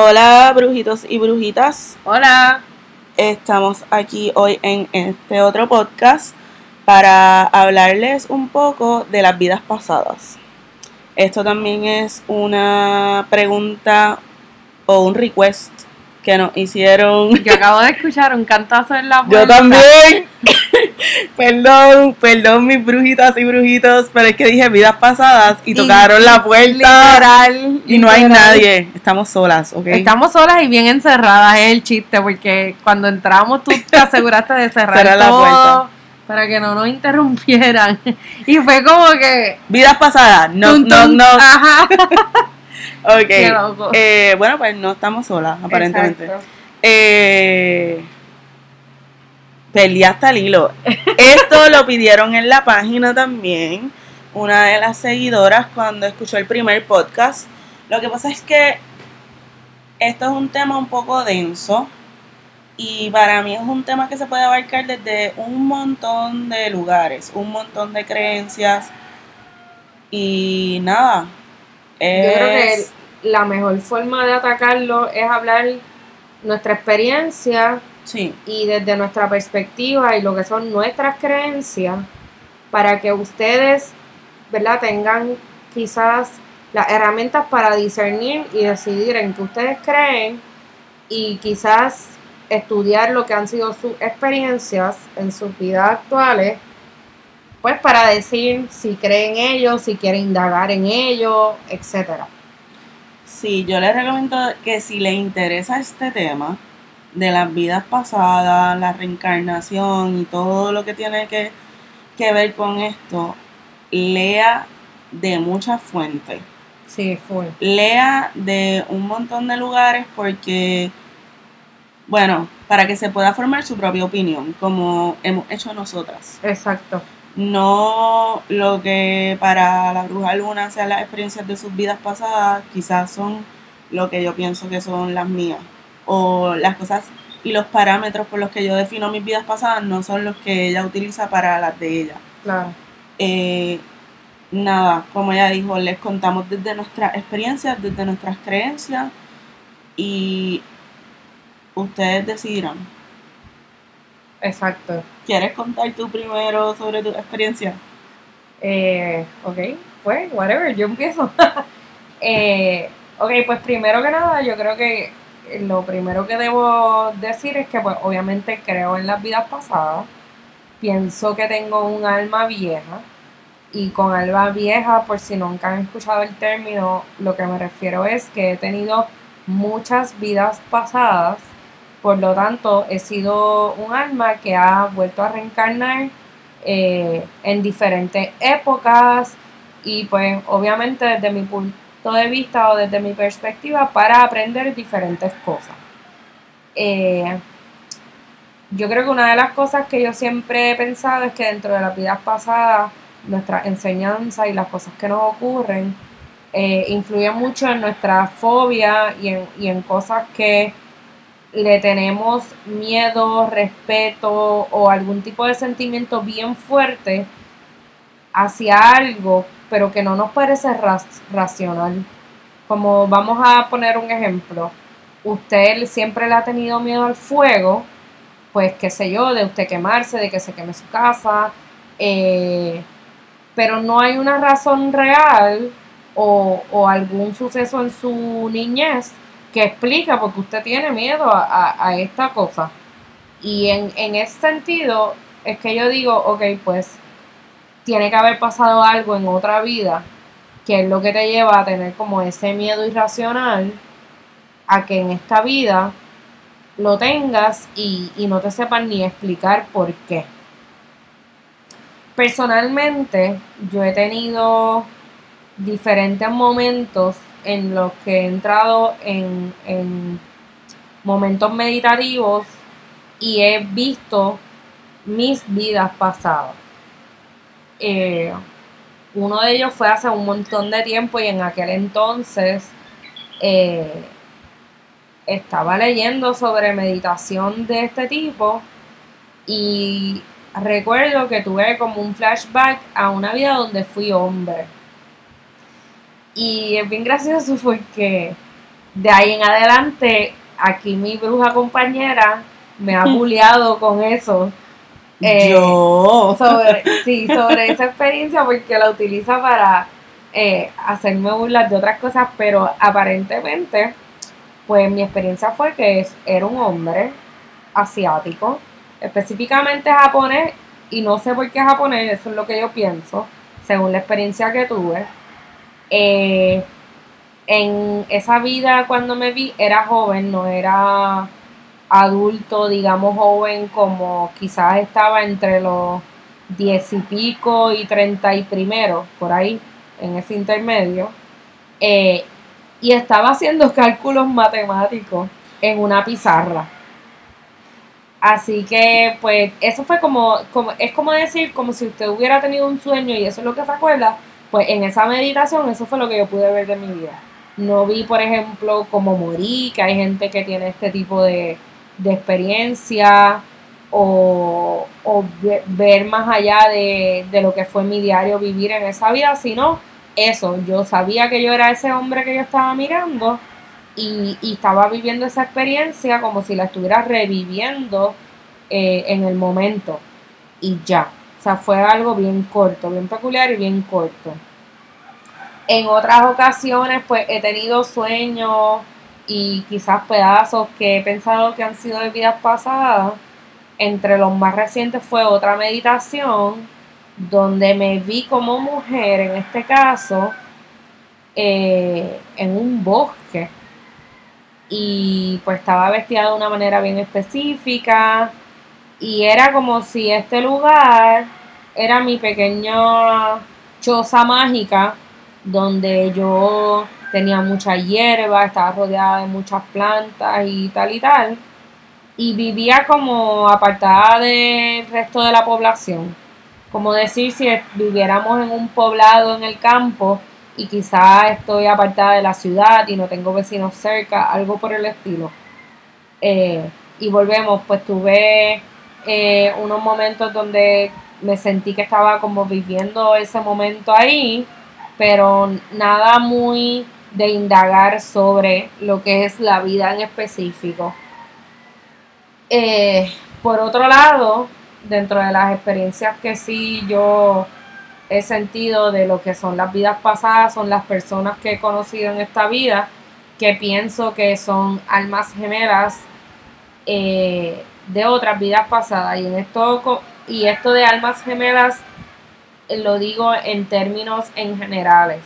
Hola, brujitos y brujitas. Hola. Estamos aquí hoy en este otro podcast para hablarles un poco de las vidas pasadas. Esto también es una pregunta o un request que nos hicieron. Yo acabo de escuchar un cantazo en la Yo también. perdón, perdón mis brujitas y brujitos, pero es que dije vidas pasadas y, tocaron la puerta. Literal. Y no hay nadie. Estamos solas, ¿ok? Estamos solas y bien encerradas, es el chiste, porque cuando entramos tú te aseguraste de cerrar Cerrar la todo puerta. para que no nos interrumpieran. Y fue como que... Vidas pasadas. No, tum, no, tum, no. Ajá. Ok. Qué loco. Eh, bueno, pues no estamos solas, aparentemente. Eh, perdí hasta el hilo. Esto lo pidieron en la página también. Una de las seguidoras cuando escuchó el primer podcast. Lo que pasa es que esto es un tema un poco denso. Y para mí es un tema que se puede abarcar desde un montón de lugares, un montón de creencias. Y nada. Yo creo que la mejor forma de atacarlo es hablar nuestra experiencia Sí, y desde nuestra perspectiva y lo que son nuestras creencias para que ustedes, ¿verdad?, tengan quizás las herramientas para discernir y decidir en qué ustedes creen y quizás estudiar lo que han sido sus experiencias en sus vidas actuales, pues para decir si creen en ellos, si quieren indagar en ellos, etcétera. Sí, yo les recomiendo que si le interesa este tema de las vidas pasadas, la reencarnación y todo lo que tiene que, que ver con esto, lea de muchas fuentes. Sí, full. Lea de un montón de lugares porque, bueno, para que se pueda formar su propia opinión, como hemos hecho nosotras. Exacto. No lo que para la bruja luna sean las experiencias de sus vidas pasadas, quizás son lo que yo pienso que son las mías. O las cosas y los parámetros por los que yo defino mis vidas pasadas no son los que ella utiliza para las de ella. Claro. Eh, nada, como ella dijo, les contamos desde nuestras experiencias, desde nuestras creencias y ustedes decidirán. Exacto. ¿Quieres contar tú primero sobre tu experiencia? Eh, ok, pues, whatever, yo empiezo. eh, ok, pues primero que nada, yo creo que lo primero que debo decir es que, pues, obviamente creo en las vidas pasadas. Pienso que tengo un alma vieja. Y con alma vieja, por si nunca han escuchado el término, lo que me refiero es que he tenido muchas vidas pasadas. Por lo tanto, he sido un alma que ha vuelto a reencarnar eh, en diferentes épocas y pues obviamente desde mi punto de vista o desde mi perspectiva para aprender diferentes cosas. Eh, yo creo que una de las cosas que yo siempre he pensado es que dentro de las vidas pasadas, nuestra enseñanza y las cosas que nos ocurren eh, influyen mucho en nuestra fobia y en, y en cosas que le tenemos miedo, respeto o algún tipo de sentimiento bien fuerte hacia algo, pero que no nos parece racional. Como vamos a poner un ejemplo, usted siempre le ha tenido miedo al fuego, pues qué sé yo, de usted quemarse, de que se queme su casa, eh, pero no hay una razón real o, o algún suceso en su niñez que explica por qué usted tiene miedo a, a- a esta cosa. Y en, en ese sentido es que yo digo, ok, pues tiene que haber pasado algo en otra vida que es lo que te lleva a tener como ese miedo irracional a que en esta vida lo tengas y, y no te sepan ni explicar por qué. Personalmente, yo he tenido diferentes momentos en los que he entrado en, en momentos meditativos y he visto mis vidas pasadas. Eh, uno de ellos fue hace un montón de tiempo y en aquel entonces eh, estaba leyendo sobre meditación de este tipo y recuerdo que tuve como un flashback a una vida donde fui hombre. Y es bien gracioso porque de ahí en adelante, aquí mi bruja compañera me ha bulleado con eso. Eh, Yo. sobre, sí, sobre esa experiencia porque la utiliza para eh, hacerme burlar de otras cosas, pero aparentemente, pues mi experiencia fue que es- era un hombre asiático, específicamente japonés, y no sé por qué japonés, eso es lo que yo pienso, según la experiencia que tuve. Eh, en esa vida cuando me vi era joven, no era adulto, digamos joven, como quizás estaba entre los diez y pico y treinta y primero, por ahí, en ese intermedio, eh, y estaba haciendo cálculos matemáticos en una pizarra. Así que, pues, eso fue como, como, es como decir, como si usted hubiera tenido un sueño y eso es lo que se pues en esa meditación eso fue lo que yo pude ver de mi vida. No vi, por ejemplo, cómo morí, que hay gente que tiene este tipo de, de experiencia, o, o ve- ver más allá de, de lo que fue mi diario vivir en esa vida, sino eso, yo sabía que yo era ese hombre que yo estaba mirando y, y estaba viviendo esa experiencia como si la estuviera reviviendo eh, en el momento y ya. O sea, fue algo bien corto, bien peculiar y bien corto. En otras ocasiones, pues he tenido sueños y quizás pedazos que he pensado que han sido de vidas pasadas. Entre los más recientes fue otra meditación donde me vi como mujer, en este caso, eh, en un bosque. Y pues estaba vestida de una manera bien específica. Y era como si este lugar era mi pequeña choza mágica donde yo tenía mucha hierba, estaba rodeada de muchas plantas y tal y tal. Y vivía como apartada del resto de la población. Como decir si viviéramos en un poblado en el campo y quizás estoy apartada de la ciudad y no tengo vecinos cerca, algo por el estilo. Eh, y volvemos, pues tuve eh, unos momentos donde me sentí que estaba como viviendo ese momento ahí, pero nada muy de indagar sobre lo que es la vida en específico. Eh, por otro lado, dentro de las experiencias que sí yo he sentido de lo que son las vidas pasadas, son las personas que he conocido en esta vida, que pienso que son almas gemelas eh, de otras vidas pasadas. Y esto, y esto de almas gemelas eh, lo digo en términos en generales.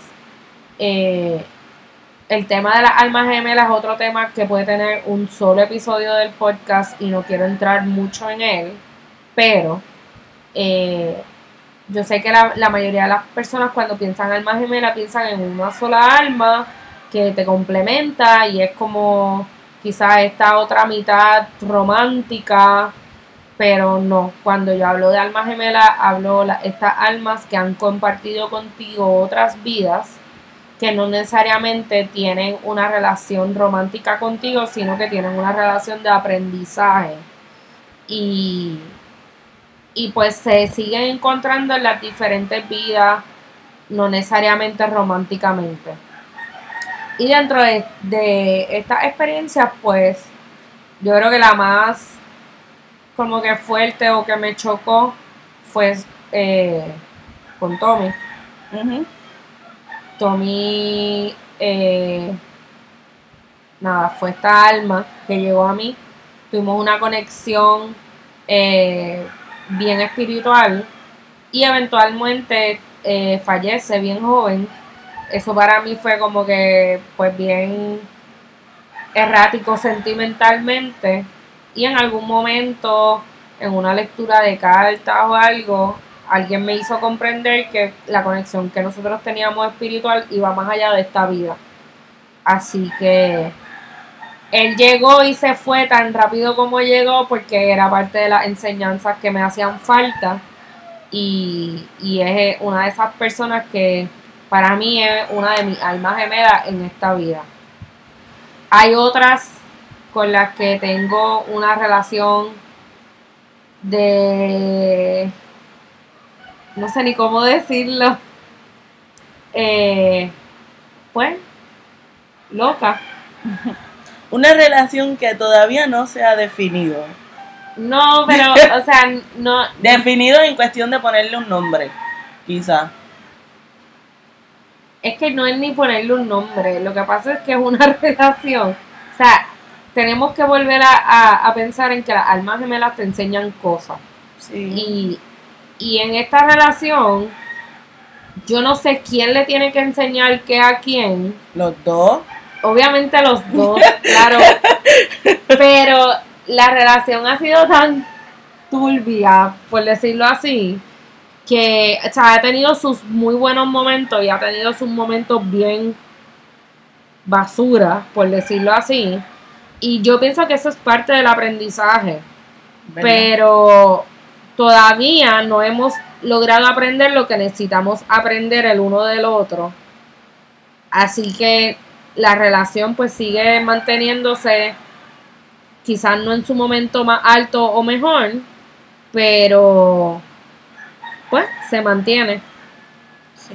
El tema de las almas gemelas es otro tema que puede tener un solo episodio del podcast y no quiero entrar mucho en él, pero eh, yo sé que la, la mayoría de las personas cuando piensan alma gemela piensan en una sola alma que te complementa y es como quizás esta otra mitad romántica, pero no, cuando yo hablo de alma gemela hablo de estas almas que han compartido contigo otras vidas que no necesariamente tienen una relación romántica contigo, sino que tienen una relación de aprendizaje. Y, y pues se siguen encontrando en las diferentes vidas, no necesariamente románticamente. Y dentro de, de estas experiencias, pues yo creo que la más como que fuerte o que me chocó fue eh, con Tommy. Tommy, eh, nada, fue esta alma que llegó a mí. Tuvimos una conexión eh, bien espiritual y eventualmente eh, fallece bien joven. Eso para mí fue como que, pues bien errático sentimentalmente. Y en algún momento, en una lectura de cartas o algo, alguien me hizo comprender que la conexión que nosotros teníamos espiritual iba más allá de esta vida. Así que él llegó y se fue tan rápido como llegó porque era parte de las enseñanzas que me hacían falta. Y, y es una de esas personas que para mí es una de mis almas gemelas en esta vida. Hay otras con las que tengo una relación de no sé ni cómo decirlo. Eh, pues, loca. Una relación que todavía no se ha definido. No, pero, o sea, no. Definido en cuestión de ponerle un nombre, quizá. Es que no es ni ponerle un nombre. Lo que pasa es que es una relación. O sea, tenemos que volver a, a, pensar en que las almas gemelas te enseñan cosas. Sí. Y, y en esta relación, yo no sé quién le tiene que enseñar qué a quién. Los dos. Obviamente los dos, claro. Pero la relación ha sido tan turbia, por decirlo así, que o sea, ha tenido sus muy buenos momentos y ha tenido sus momentos bien basura, por decirlo así. Y yo pienso que eso es parte del aprendizaje. ¿verdad? Pero todavía no hemos logrado aprender lo que necesitamos aprender el uno del otro. Así que la relación pues sigue manteniéndose quizás no en su momento más alto o mejor, pero pues se mantiene. Sí.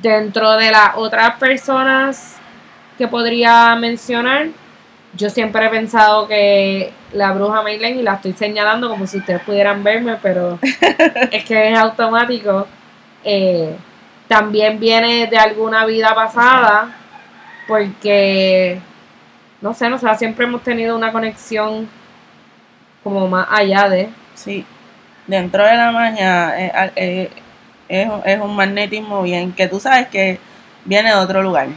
Dentro de las otras personas que podría mencionar, yo siempre he pensado que la bruja Maylen, y la estoy señalando como si ustedes pudieran verme, pero es que es automático, eh, también viene de alguna vida pasada, porque, no sé, no sé, siempre hemos tenido una conexión como más allá de... Sí. Dentro de la magia eh, eh, es, es un magnetismo bien que tú sabes que viene de otro lugar.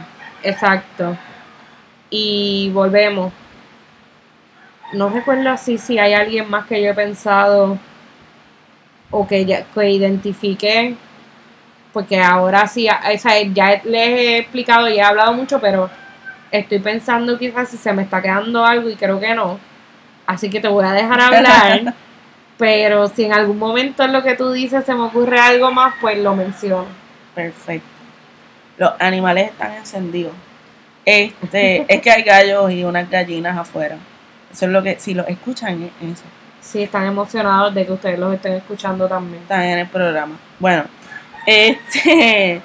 Exacto. Y volvemos. No recuerdo así si hay alguien más que yo he pensado o que, ya, que identifique, porque ahora sí, o sea, ya les he explicado y he hablado mucho, pero estoy pensando quizás si se me está quedando algo y creo que no. Así que te voy a dejar hablar, pero si en algún momento en lo que tú dices se me ocurre algo más, pues lo menciono. Perfecto. Los animales están encendidos. Este, es que hay gallos y unas gallinas afuera. Eso es lo que, si lo escuchan, es eso. Sí, están emocionados de que ustedes los estén escuchando también. Están en el programa. Bueno, este,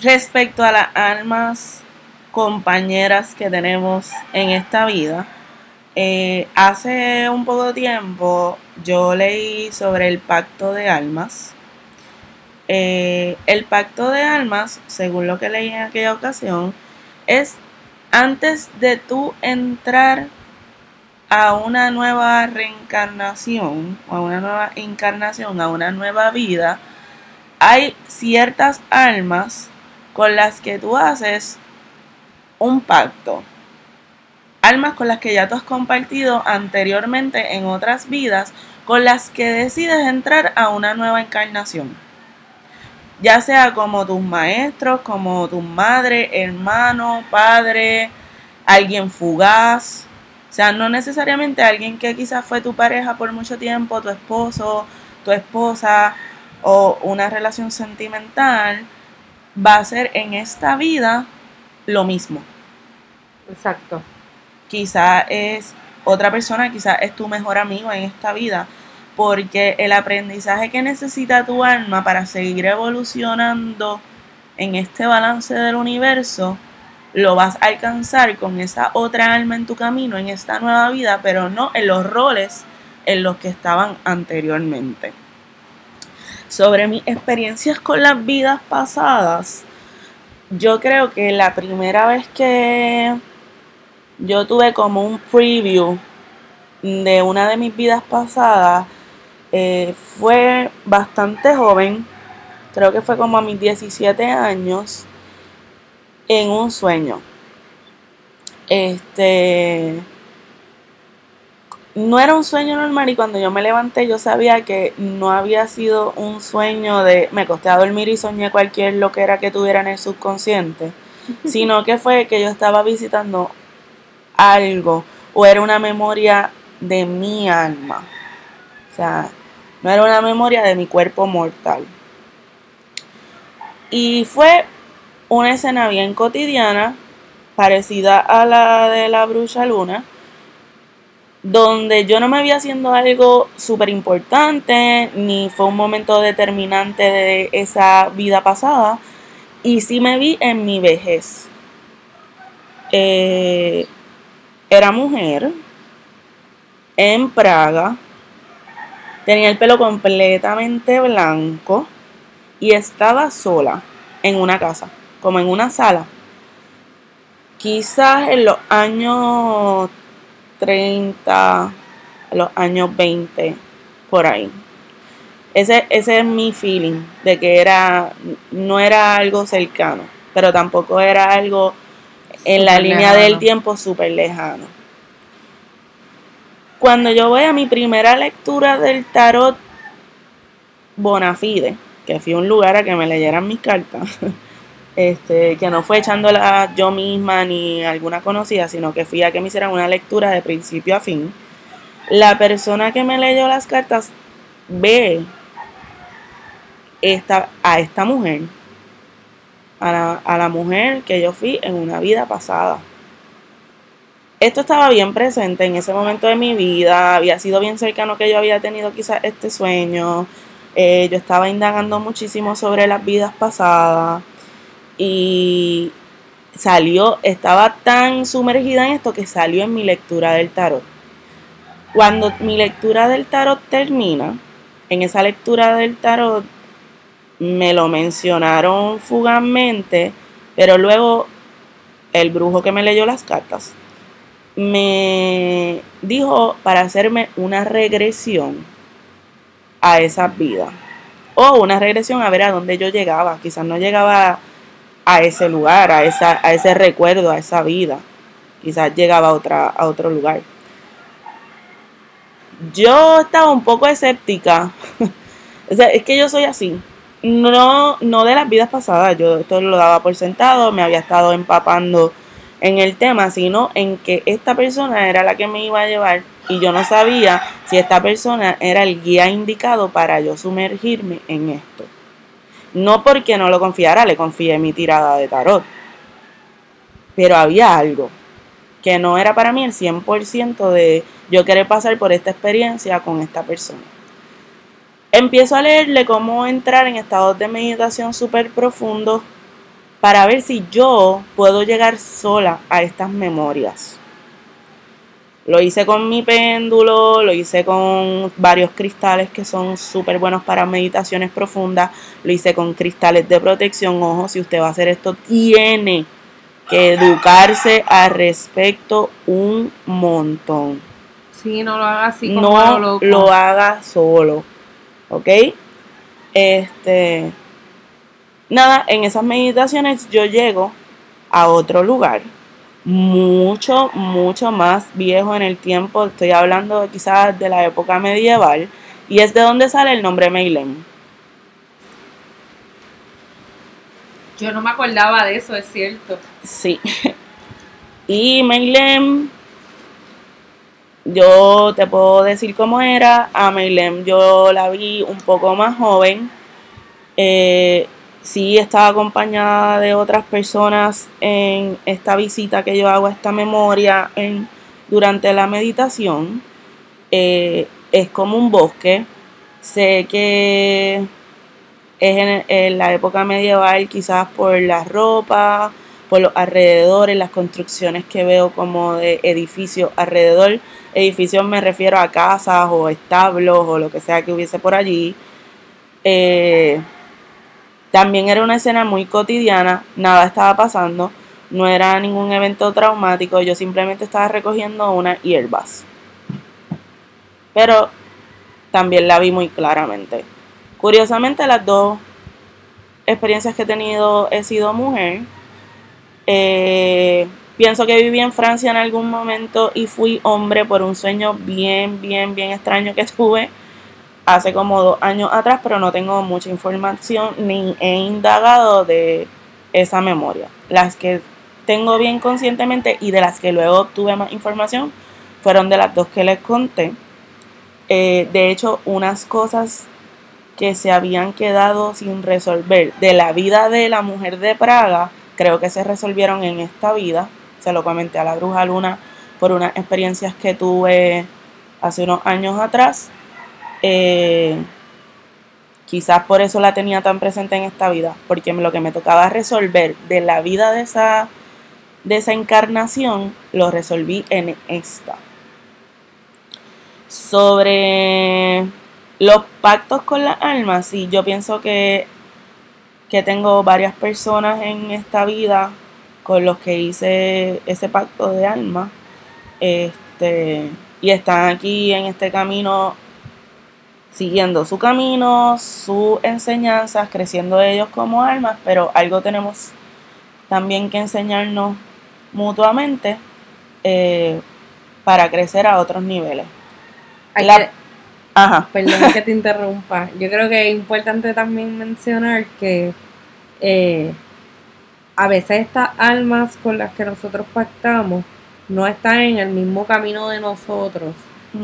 respecto a las almas compañeras que tenemos en esta vida, eh, hace un poco de tiempo yo leí sobre el pacto de almas. Eh, el pacto de almas, según lo que leí en aquella ocasión, es antes de tú entrar a una nueva reencarnación, a una nueva encarnación, a una nueva vida, hay ciertas almas con las que tú haces un pacto. Almas con las que ya tú has compartido anteriormente en otras vidas, con las que decides entrar a una nueva encarnación. Ya sea como tus maestros, como tu madre, hermano, padre, alguien fugaz, o sea, no necesariamente alguien que quizás fue tu pareja por mucho tiempo, tu esposo, tu esposa o una relación sentimental, va a ser en esta vida lo mismo. Exacto. Quizás es otra persona, quizás es tu mejor amigo en esta vida, porque el aprendizaje que necesita tu alma para seguir evolucionando en este balance del universo, lo vas a alcanzar con esa otra alma en tu camino, en esta nueva vida, pero no en los roles en los que estaban anteriormente. Sobre mis experiencias con las vidas pasadas, yo creo que la primera vez que yo tuve como un preview de una de mis vidas pasadas, eh, fue bastante joven, creo que fue como a mis 17 años, en un sueño. Este no era un sueño normal y cuando yo me levanté yo sabía que no había sido un sueño de me acosté a dormir y soñé cualquier lo que era que tuviera en el subconsciente, sino que fue que yo estaba visitando algo o era una memoria de mi alma. O sea, no era una memoria de mi cuerpo mortal. Y fue una escena bien cotidiana, parecida a la de la bruja luna, donde yo no me vi haciendo algo súper importante, ni fue un momento determinante de esa vida pasada, y sí me vi en mi vejez. Eh, era mujer, en Praga, tenía el pelo completamente blanco y estaba sola en una casa, como en una sala. Quizás en los años 30, los años 20, por ahí. Ese, ese es mi feeling de que era, no era algo cercano, pero tampoco era algo en la línea del tiempo súper lejano. Cuando yo voy a mi primera lectura del tarot Bonafide, que fui a un lugar a que me leyeran mis cartas, este, que no fue echándola yo misma ni alguna conocida, sino que fui a que me hicieran una lectura de principio a fin. La persona que me leyó las cartas ve esta, a esta mujer, a la, a la mujer que yo fui en una vida pasada. Esto estaba bien presente en ese momento de mi vida, había sido bien cercano que yo había tenido quizás este sueño, eh, yo estaba indagando muchísimo sobre las vidas pasadas y salió, estaba tan sumergida en esto que salió en mi lectura del tarot. Cuando mi lectura del tarot termina, en esa lectura del tarot me lo mencionaron fugazmente, pero luego el brujo que me leyó las cartas me dijo para hacerme una regresión a esa vida. O una regresión a ver a dónde yo llegaba. Quizás no llegaba a ese lugar, a, esa, a ese recuerdo, a esa vida. Quizás llegaba a, otra, a otro lugar. Yo estaba un poco escéptica. es que yo soy así. No, no de las vidas pasadas. Yo esto lo daba por sentado. Me había estado empapando en el tema, sino en que esta persona era la que me iba a llevar y yo no sabía si esta persona era el guía indicado para yo sumergirme en esto. No porque no lo confiara, le confié en mi tirada de tarot. Pero había algo que no era para mí el 100% de yo querer pasar por esta experiencia con esta persona. Empiezo a leerle cómo entrar en estados de meditación súper profundos para ver si yo puedo llegar sola a estas memorias. Lo hice con mi péndulo, lo hice con varios cristales que son súper buenos para meditaciones profundas, lo hice con cristales de protección. Ojo, si usted va a hacer esto, tiene que educarse al respecto un montón. Sí, no lo haga así como no lo, lo haga solo. ¿Ok? Este. Nada, en esas meditaciones yo llego a otro lugar mucho, mucho más viejo en el tiempo. Estoy hablando quizás de la época medieval. Y es de donde sale el nombre Meilem. Yo no me acordaba de eso, es cierto. Sí. Y Meilem, yo te puedo decir cómo era. A Meilem yo la vi un poco más joven. Eh, sí estaba acompañada de otras personas en esta visita que yo hago a esta memoria en, durante la meditación. Eh, es como un bosque. Sé que es en, la época medieval, quizás por la ropa, por los alrededores, las construcciones que veo como de edificios alrededor. Edificios me refiero a casas o establos o lo que sea que hubiese por allí. Eh, también era una escena muy cotidiana, nada estaba pasando, no era ningún evento traumático, yo simplemente estaba recogiendo unas hierbas. Pero también la vi muy claramente. Curiosamente, las dos experiencias que he tenido he sido mujer. Eh, pienso que viví en Francia en algún momento y fui hombre por un sueño bien, bien, bien extraño que tuve hace como dos años atrás, pero no tengo mucha información ni he indagado de esa memoria. Las que tengo bien conscientemente y de las que luego obtuve más información fueron de las dos que les conté. Eh, de hecho, unas cosas que se habían quedado sin resolver de la vida de la mujer de Praga, creo que se resolvieron en esta vida. Se lo comenté a la bruja Luna por unas experiencias que tuve hace unos años atrás. Eh, quizás por eso la tenía tan presente en esta vida, porque lo que me tocaba resolver de la vida de esa de esa encarnación lo resolví en esta. Sobre los pactos con las almas, sí, yo pienso que, que tengo varias personas en esta vida con los que hice ese pacto de alma. Este, y están aquí en este camino siguiendo su camino, sus enseñanzas, creciendo ellos como almas, pero algo tenemos también que enseñarnos mutuamente eh, para crecer a otros niveles. Ajá. Perdón que te interrumpa. Yo creo que es importante también mencionar que eh, a veces estas almas con las que nosotros pactamos no están en el mismo camino de nosotros.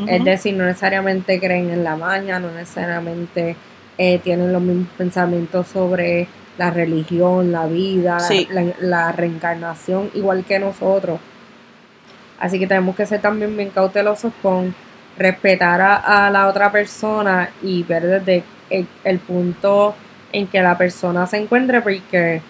Es decir, no necesariamente creen en la maña, no necesariamente eh, tienen los mismos pensamientos sobre la religión, la vida, la, reencarnación, igual que nosotros. Así que tenemos que ser también bien cautelosos con respetar a, la otra persona y ver desde el, punto en que la persona se encuentre, porque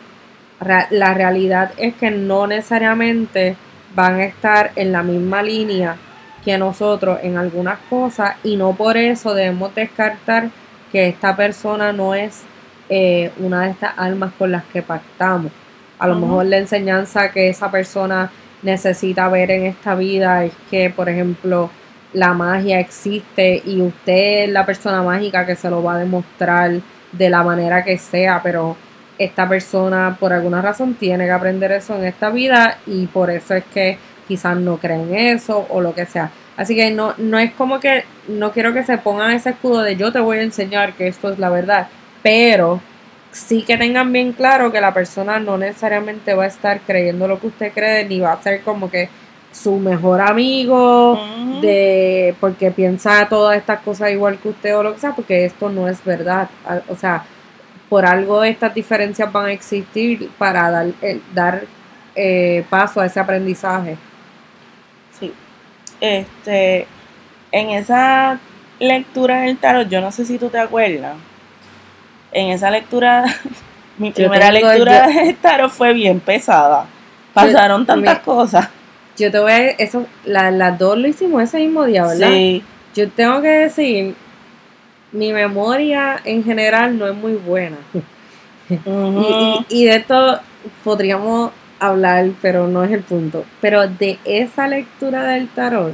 la realidad es que no necesariamente van a estar en la misma línea que nosotros en algunas cosas y no por eso debemos descartar que esta persona no es eh, una de estas almas con las que pactamos. A lo mejor la enseñanza que esa persona necesita ver en esta vida es que, por ejemplo, la magia existe y usted es la persona mágica que se lo va a demostrar de la manera que sea, pero esta persona por alguna razón tiene que aprender eso en esta vida y por eso es que quizás no creen eso o lo que sea. Así que no, no es como que no quiero que se pongan ese escudo de yo te voy a enseñar que esto es la verdad pero sí que tengan bien claro que la persona no necesariamente va a estar creyendo lo que usted cree, ni va a ser como que su mejor amigo, de porque piensa todas estas cosas igual que usted o lo que sea, porque esto no es verdad. O sea, por algo estas diferencias van a existir para dar, eh, dar eh, paso a ese aprendizaje. Este, en esa lectura del tarot, yo no sé si tú te acuerdas, en esa lectura, mi primera lectura de tarot fue bien pesada. Pasaron tantas cosas. Yo te voy a eso, las dos lo hicimos ese mismo día, ¿verdad? Sí. Yo tengo que decir, mi memoria en general no es muy buena. y, de esto podríamos hablar, pero no es el punto. Pero de esa lectura del tarot,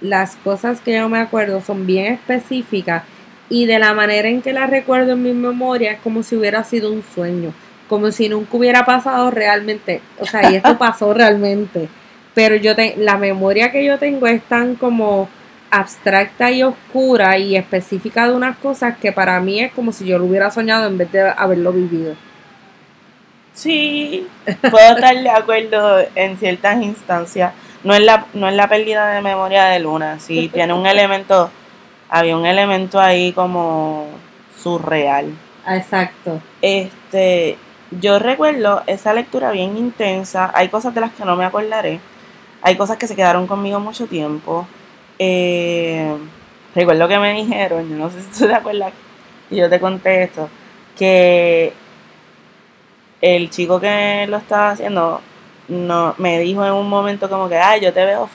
las cosas que yo me acuerdo son bien específicas y de la manera en que la recuerdo en mi memoria es como si hubiera sido un sueño, como si nunca hubiera pasado realmente, o sea, y esto pasó realmente, pero yo te, la memoria que yo tengo es tan como abstracta y oscura y específica de unas cosas que para mí es como si yo lo hubiera soñado en vez de haberlo vivido. Sí, puedo estar de acuerdo en ciertas instancias. No es la, no es la pérdida de memoria de Luna, sí tiene un elemento había un elemento ahí como surreal. Exacto. Este, yo recuerdo esa lectura bien intensa. Hay cosas de las que no me acordaré. Hay cosas que se quedaron conmigo mucho tiempo. Eh, recuerdo que me dijeron, yo no sé si tú te acuerdas, y yo te conté esto, que el chico que lo estaba haciendo no, me dijo en un momento como que, ay, yo te veo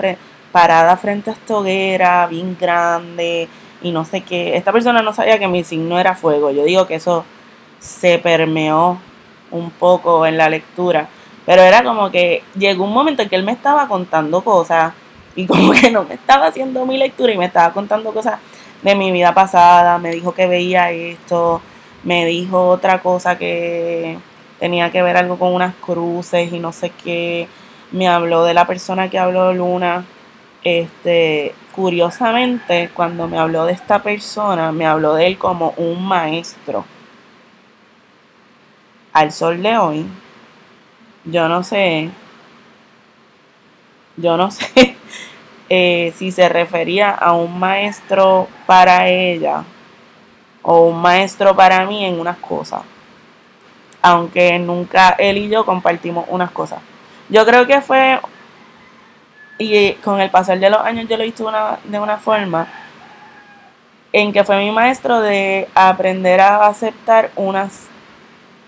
parada frente a esta hoguera bien grande, y no sé qué. Esta persona no sabía que mi signo era fuego. Yo digo que eso se permeó un poco en la lectura. Pero era como que llegó un momento en que él me estaba contando cosas y como que no me estaba haciendo mi lectura y me estaba contando cosas de mi vida pasada. Me dijo que veía esto, me dijo otra cosa que tenía que ver algo con unas cruces y no sé qué. Me habló de la persona que habló Luna. Este, curiosamente, cuando me habló de esta persona, me habló de él como un maestro. Al sol de hoy, yo no sé, yo no sé eh, si se refería a un maestro para ella o un maestro para mí en unas cosas. Aunque nunca él y yo compartimos unas cosas. Yo creo que fue y con el pasar de los años yo lo he visto de una forma en que fue mi maestro de aprender a aceptar unas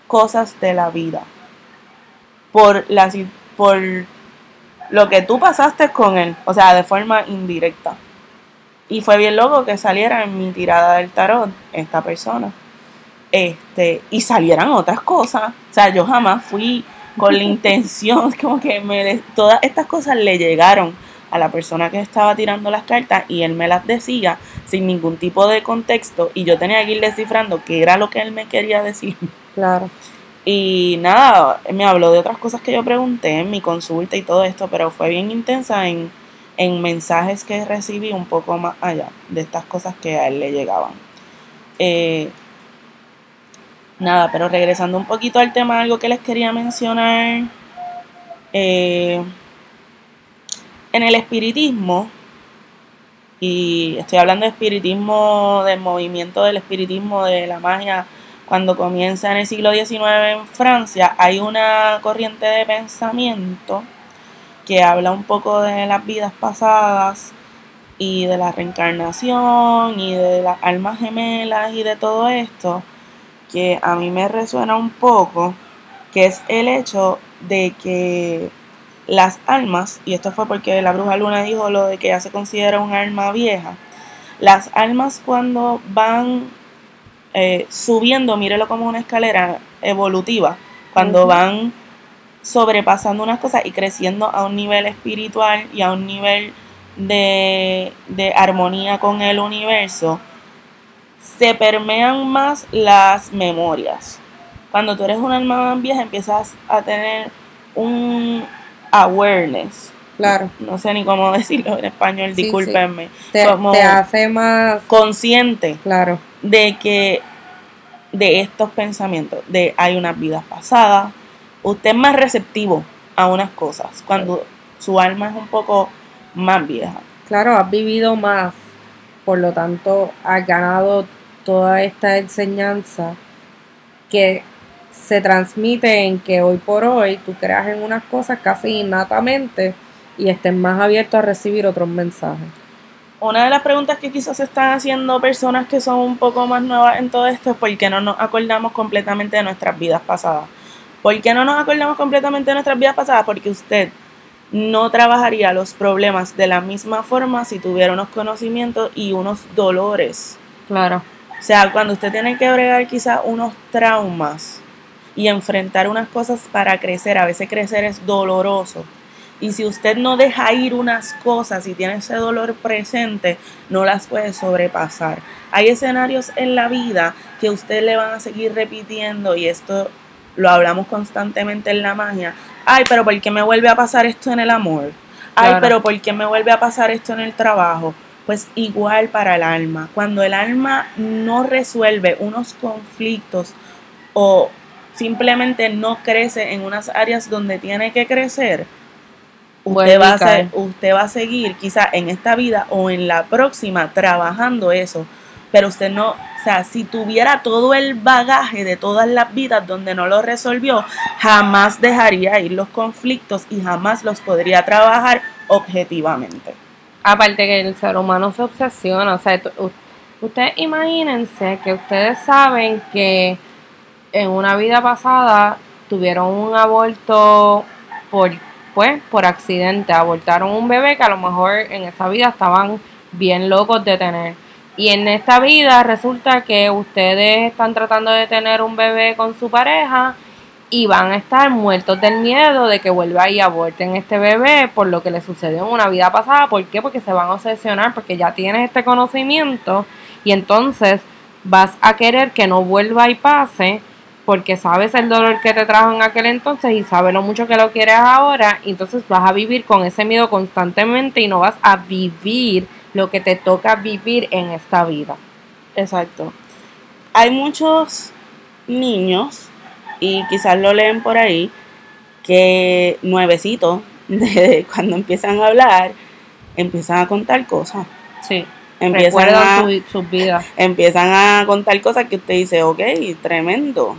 cosas de la vida por, la, por lo que tú pasaste con él, o sea, de forma indirecta. Y fue bien loco que saliera en mi tirada del tarot esta persona. Este, y salieran otras cosas. O sea, yo jamás fui con la intención, como que me todas estas cosas le llegaron a la persona que estaba tirando las cartas y él me las decía sin ningún tipo de contexto y yo tenía que ir descifrando qué era lo que él me quería decir. Claro. Y nada, me habló de otras cosas que yo pregunté en mi consulta y todo esto, pero fue bien intensa en, en mensajes que recibí un poco más allá de estas cosas que a él le llegaban. Eh, nada, pero regresando un poquito al tema, algo que les quería mencionar. Eh, en el espiritismo, y estoy hablando de espiritismo, del movimiento del espiritismo, de la magia, cuando comienza en el siglo XIX en Francia, hay una corriente de pensamiento que habla un poco de las vidas pasadas y de la reencarnación y de las almas gemelas y de todo esto, que a mí me resuena un poco, que es el hecho de que las almas, y esto fue porque la bruja luna dijo lo de que ya se considera un alma vieja, las almas cuando van eh, subiendo, mírelo como una escalera evolutiva, cuando van sobrepasando unas cosas y creciendo a un nivel espiritual y a un nivel de, de armonía con el universo, se permean más las memorias. Cuando tú eres un alma vieja empiezas a tener un, awareness. Claro. No sé ni cómo decirlo en español, discúlpenme. Te, te, hace más consciente. Claro. De que de estos pensamientos, de hay unas vidas pasadas, usted es más receptivo a unas cosas cuando su alma es un poco más vieja. Claro, has vivido más, por lo tanto has ganado toda esta enseñanza que se transmite en que hoy por hoy tú creas en unas cosas casi innatamente y estés más abierto a recibir otros mensajes. Una de las preguntas que quizás se están haciendo personas que son un poco más nuevas en todo esto es por qué no nos acordamos completamente de nuestras vidas pasadas. ¿Por qué no nos acordamos completamente de nuestras vidas pasadas? Porque usted no trabajaría los problemas de la misma forma si tuviera unos conocimientos y unos dolores. Claro. O sea, cuando usted tiene que bregar quizás unos traumas y enfrentar unas cosas para crecer. A veces crecer es doloroso. Y si usted no deja ir unas cosas y tiene ese dolor presente, no las puede sobrepasar. Hay escenarios en la vida que usted le van a seguir repitiendo y esto lo hablamos constantemente en la magia. Ay, pero ¿por qué me vuelve a pasar esto en el amor? Ay, pero ¿por qué me vuelve a pasar esto en el trabajo? Pues igual para el alma. Cuando el alma no resuelve unos conflictos o simplemente no crece en unas áreas donde tiene que crecer, usted va, a usted va a seguir quizá en esta vida o en la próxima trabajando eso. Pero usted no, o sea, si tuviera todo el bagaje de todas las vidas donde no lo resolvió, jamás dejaría ir los conflictos y jamás los podría trabajar objetivamente. Aparte que el ser humano se obsesiona, o sea, ustedes imagínense que ustedes saben que en una vida pasada tuvieron un aborto por, pues, por accidente, abortaron un bebé que a lo mejor en esa vida estaban bien locos de tener. Y en esta vida resulta que ustedes están tratando de tener un bebé con su pareja y van a estar muertos del miedo de que vuelva y aborten este bebé por lo que le sucedió en una vida pasada. ¿Por qué? Porque se van a obsesionar, porque ya tienes este conocimiento y entonces vas a querer que no vuelva y pase porque sabes el dolor que te trajo en aquel entonces y sabes lo mucho que lo quieres ahora, entonces vas a vivir con ese miedo constantemente y no vas a vivir lo que te toca vivir en esta vida. Exacto. Hay muchos niños, y quizás lo leen por ahí, que nuevecitos, de cuando empiezan a hablar, empiezan a contar cosas. Sí. Empiezan a, sus vidas. Empiezan a contar cosas que usted dice, ok, tremendo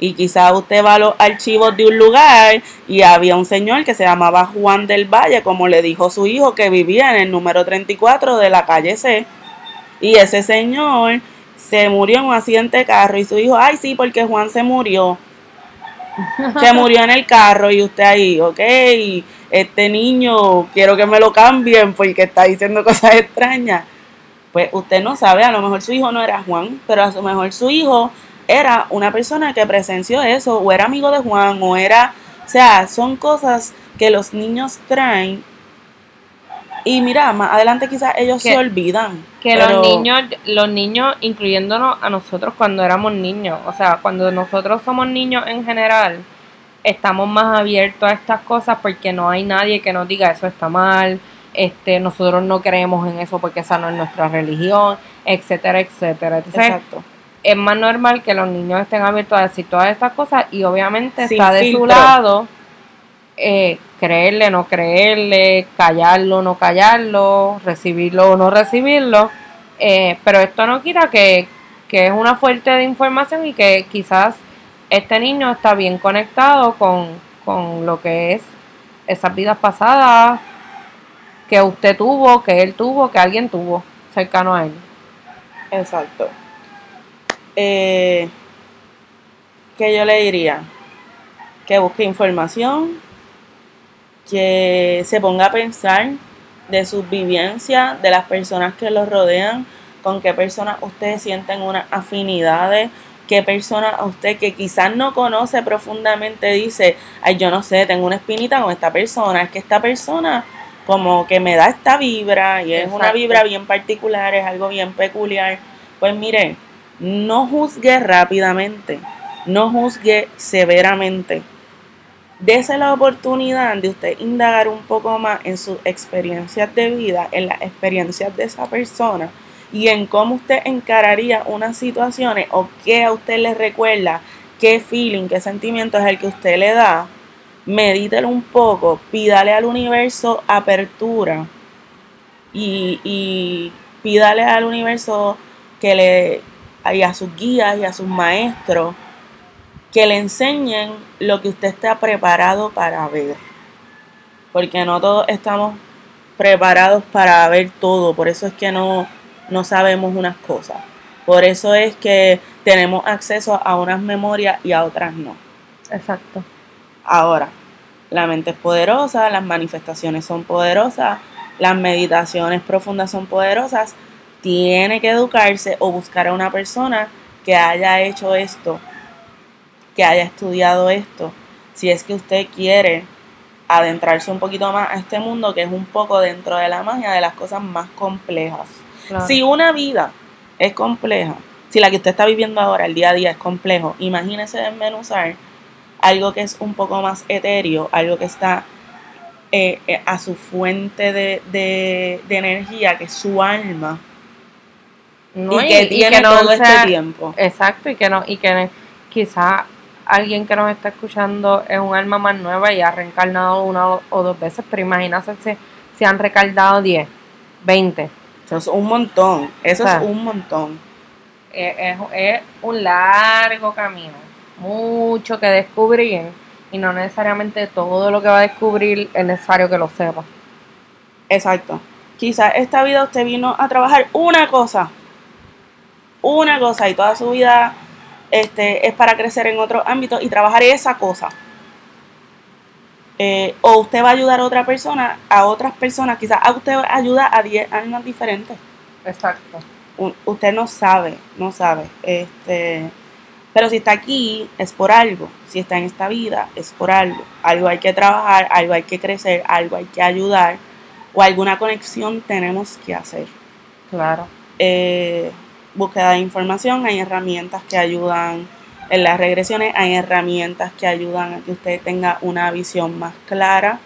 y quizá usted va a los archivos de un lugar y había un señor que se llamaba Juan del Valle, como le dijo su hijo, que vivía en el número 34 de la calle C. Y ese señor se murió en un accidente de carro y su hijo, ay sí, porque Juan se murió. Se murió en el carro y usted ahí, ok, este niño quiero que me lo cambien porque está diciendo cosas extrañas. Pues usted no sabe, a lo mejor su hijo no era Juan, pero a lo mejor su hijo era una persona que presenció eso, o era amigo de Juan, o era, o sea, son cosas que los niños traen y mira, más adelante quizás ellos se olvidan. Que los niños, los niños, incluyéndonos a nosotros cuando éramos niños, o sea, cuando nosotros somos niños en general, estamos más abiertos a estas cosas porque no hay nadie que nos diga eso está mal, este, nosotros no creemos en eso porque esa no es nuestra religión, etcétera, etcétera. Exacto. Es más normal que los niños estén abiertos a decir todas estas cosas y obviamente está de su lado eh, creerle, no creerle, callarlo, no callarlo, recibirlo o no recibirlo. Eh, pero esto no quita que, es una fuente de información y que quizás este niño está bien conectado con, con lo que es esas vidas pasadas que usted tuvo, que él tuvo, que alguien tuvo cercano a él. Exacto. Eh, que yo le diría? Que busque información, que se ponga a pensar de sus vivencias, de las personas que lo rodean, con qué personas ustedes sienten unas afinidades, qué persona a usted que quizás no conoce profundamente dice, ay, yo no sé, tengo una espinita con esta persona, es que esta persona como que me da esta vibra y es una vibra bien particular, es algo bien peculiar. Pues mire, no juzgue rápidamente, no juzgue severamente Dese la oportunidad de usted indagar un poco más en sus experiencias de vida, en las experiencias de esa persona y en cómo usted encararía unas situaciones o qué a usted le recuerda, qué feeling, qué sentimiento es el que usted le da. Medítelo un poco, pídale al universo apertura y, y pídale al universo que le, y a sus guías y a sus maestros que le enseñen lo que usted está preparado para ver. Porque no todos estamos preparados para ver todo, por eso es que no, no sabemos unas cosas. Por eso es que tenemos acceso a unas memorias y a otras no. Exacto. Ahora, la mente es poderosa, las manifestaciones son poderosas, las meditaciones profundas son poderosas. Tiene que educarse o buscar a una persona que haya hecho esto que haya estudiado esto, si es que usted quiere adentrarse un poquito más a este mundo que es un poco dentro de la magia de las cosas más complejas. Si una vida es compleja, si la que usted está viviendo ahora, el día a día, es complejo, imagínese desmenuzar algo que es un poco más etéreo, algo que está eh, eh, a su fuente de, energía, que es su alma. Y, que tiene todo este tiempo. Exacto, y que no, y que quizá alguien que nos está escuchando es un alma más nueva y ha reencarnado una o dos veces, pero imagínate si, si han recaldado 10, 20. Eso es un montón, eso es un montón. Es, es, un largo camino, mucho que descubrir y no necesariamente todo lo que va a descubrir es necesario que lo sepa. Exacto. Quizás esta vida usted vino a trabajar una cosa, una cosa y toda su vida este, es para crecer en otro ámbito y trabajar esa cosa. Eh, o usted va a ayudar a otra persona, a otras personas, quizás a usted ayuda a 10 años diferentes. Exacto. usted no sabe, no sabe. Este, pero si está aquí es por algo. Si está en esta vida es por algo. Algo hay que trabajar, algo hay que crecer, algo hay que ayudar o alguna conexión tenemos que hacer. Claro. Eh, búsqueda de información, hay herramientas que ayudan en las regresiones, hay herramientas que ayudan a que usted tenga una visión más clara,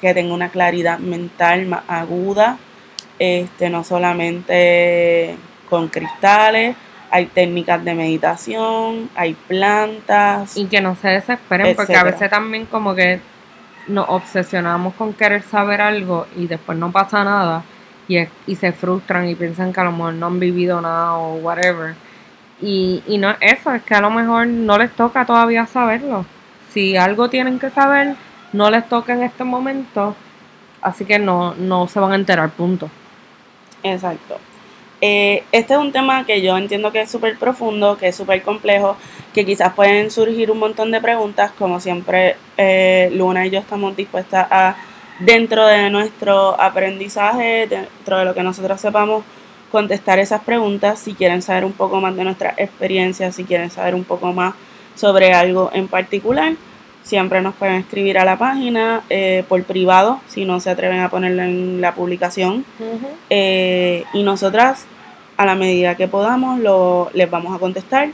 que tenga una claridad mental más aguda, este, no solamente con cristales, hay técnicas de meditación, hay plantas. Y que no se desesperen, porque a veces también como que nos obsesionamos con querer saber algo y después no pasa nada y, se frustran y piensan que a lo mejor no han vivido nada o whatever. Y, no eso, es que a lo mejor no les toca todavía saberlo. Si algo tienen que saber, no les toca en este momento, así que no, no se van a enterar, punto. Exacto. Eh, este es un tema que yo entiendo que es súper profundo, que es súper complejo, que quizás pueden surgir un montón de preguntas, como siempre eh, Luna y yo estamos dispuestas a dentro de nuestro aprendizaje, dentro de lo que nosotros sepamos, contestar esas preguntas. Si quieren saber un poco más de nuestra experiencia, si quieren saber un poco más sobre algo en particular, siempre nos pueden escribir a la página eh, por privado, si no se atreven a ponerlo en la publicación. Eh, y nosotras, a la medida que podamos, lo, les vamos a contestar.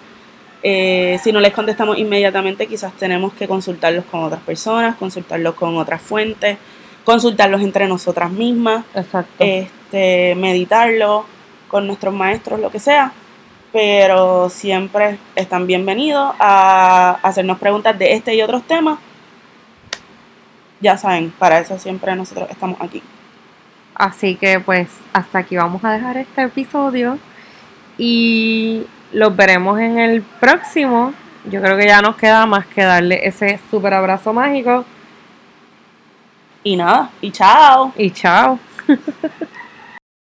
Eh, si no les contestamos inmediatamente, quizás tenemos que consultarlos con otras personas, consultarlos con otras fuentes, consultarlos entre nosotras mismas, este, meditarlo con nuestros maestros, lo que sea pero siempre están bienvenidos a hacernos preguntas de este y otros temas. Ya saben, para eso siempre nosotros estamos aquí. Así que pues hasta aquí vamos a dejar este episodio y los veremos en el próximo. Yo creo que ya nos queda más que darle ese super abrazo mágico. Y nada, y chao. Y chao.